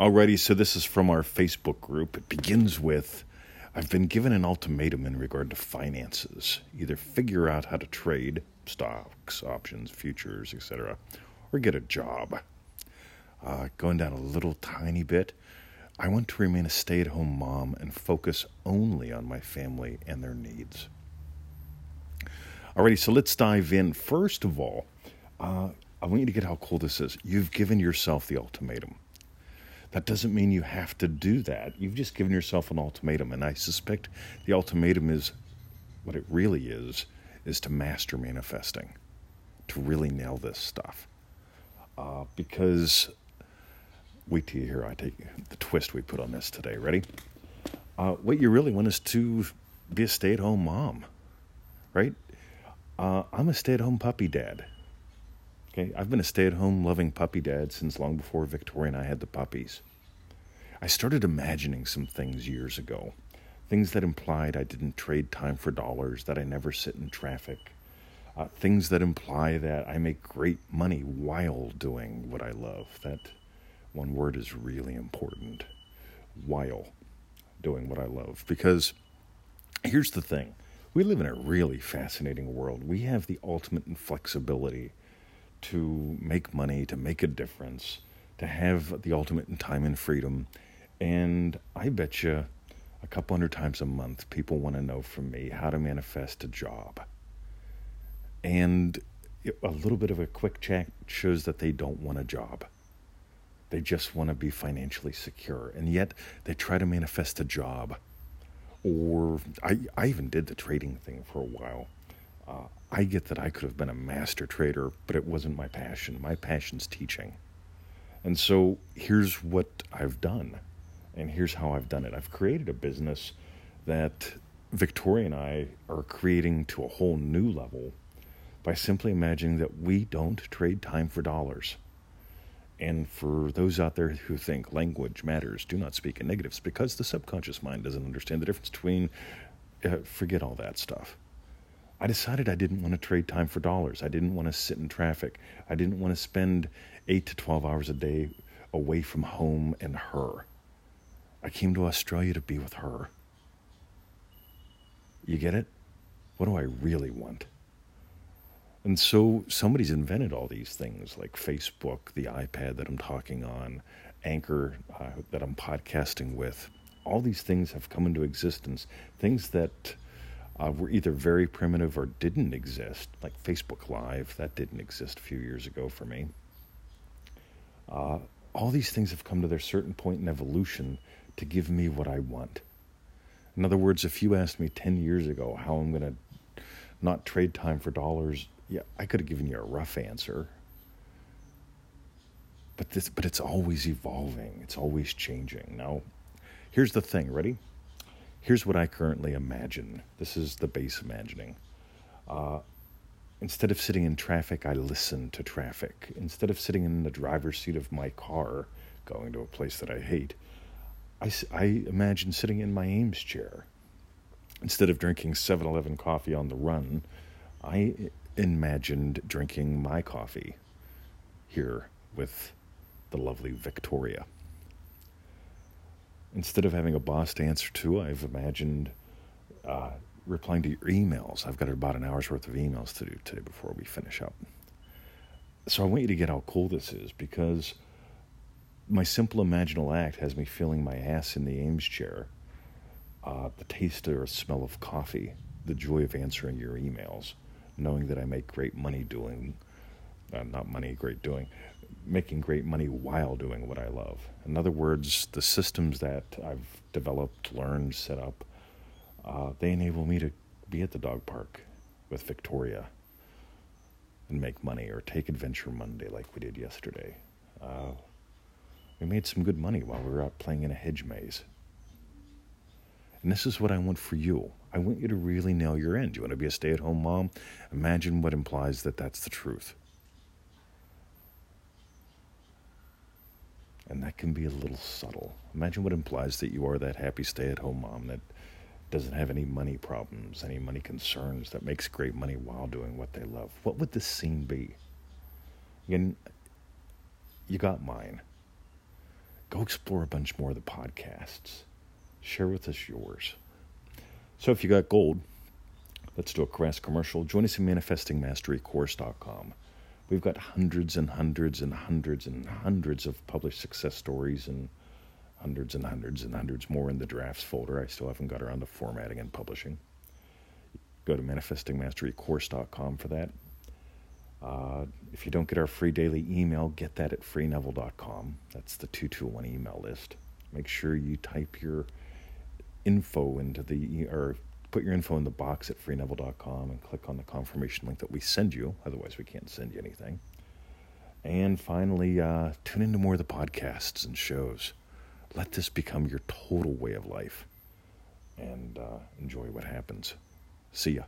Alrighty, so this is from our Facebook group. It begins with I've been given an ultimatum in regard to finances. Either figure out how to trade stocks, options, futures, etc., or get a job. Uh, going down a little tiny bit, I want to remain a stay at home mom and focus only on my family and their needs. Alrighty, so let's dive in. First of all, uh, I want you to get how cool this is. You've given yourself the ultimatum. That doesn't mean you have to do that. You've just given yourself an ultimatum, and I suspect the ultimatum is what it really is is to master manifesting, to really nail this stuff. Uh, because wait till you hear I take the twist we put on this today. Ready? Uh, what you really want is to be a stay-at-home mom, right? Uh, I'm a stay-at-home puppy dad. Okay, I've been a stay at home loving puppy dad since long before Victoria and I had the puppies. I started imagining some things years ago. Things that implied I didn't trade time for dollars, that I never sit in traffic. Uh, things that imply that I make great money while doing what I love. That one word is really important. While doing what I love. Because here's the thing we live in a really fascinating world. We have the ultimate in flexibility to make money, to make a difference, to have the ultimate in time and freedom. And I bet you a couple hundred times a month, people want to know from me how to manifest a job. And a little bit of a quick check shows that they don't want a job. They just want to be financially secure. And yet they try to manifest a job. Or I, I even did the trading thing for a while. Uh, I get that I could have been a master trader, but it wasn't my passion. My passion's teaching. And so here's what I've done, and here's how I've done it. I've created a business that Victoria and I are creating to a whole new level by simply imagining that we don't trade time for dollars. And for those out there who think language matters, do not speak in negatives because the subconscious mind doesn't understand the difference between, uh, forget all that stuff. I decided I didn't want to trade time for dollars. I didn't want to sit in traffic. I didn't want to spend 8 to 12 hours a day away from home and her. I came to Australia to be with her. You get it? What do I really want? And so somebody's invented all these things like Facebook, the iPad that I'm talking on, Anchor uh, that I'm podcasting with. All these things have come into existence, things that uh, were either very primitive or didn't exist, like Facebook Live. That didn't exist a few years ago for me. Uh, all these things have come to their certain point in evolution to give me what I want. In other words, if you asked me 10 years ago how I'm going to not trade time for dollars, yeah, I could have given you a rough answer. But this but it's always evolving. It's always changing. Now, here's the thing, ready? Here's what I currently imagine. This is the base imagining. Uh, instead of sitting in traffic, I listen to traffic. Instead of sitting in the driver's seat of my car, going to a place that I hate, I, I imagine sitting in my Eames chair. Instead of drinking 7 Eleven coffee on the run, I imagined drinking my coffee here with the lovely Victoria instead of having a boss to answer to, I've imagined uh, replying to your emails. I've got about an hour's worth of emails to do today before we finish up. So I want you to get how cool this is because my simple imaginal act has me feeling my ass in the Eames chair, uh, the taste or smell of coffee, the joy of answering your emails, knowing that I make great money doing, uh, not money, great doing, making great money while doing what I love. In other words, the systems that I've developed, learned, set up, uh, they enable me to be at the dog park with Victoria and make money or take Adventure Monday like we did yesterday. Uh, we made some good money while we were out playing in a hedge maze. And this is what I want for you. I want you to really nail your end. You want to be a stay at home mom? Imagine what implies that that's the truth. And that can be a little subtle. Imagine what implies that you are that happy stay at home mom that doesn't have any money problems, any money concerns, that makes great money while doing what they love. What would this scene be? Again, you got mine. go explore a bunch more of the podcasts. Share with us yours. So if you got gold, let's do a crass commercial. Join us in manifestingmasterycourse.com. We've got hundreds and hundreds and hundreds and hundreds of published success stories and hundreds and hundreds and hundreds more in the drafts folder. I still haven't got around to formatting and publishing. Go to manifestingmasterycourse.com for that. Uh, if you don't get our free daily email, get that at freeneville.com. That's the 221 email list. Make sure you type your info into the, or put your info in the box at freeneville.com and click on the confirmation link that we send you. Otherwise, we can't send you anything. And finally, uh, tune into more of the podcasts and shows. Let this become your total way of life and uh, enjoy what happens. See ya.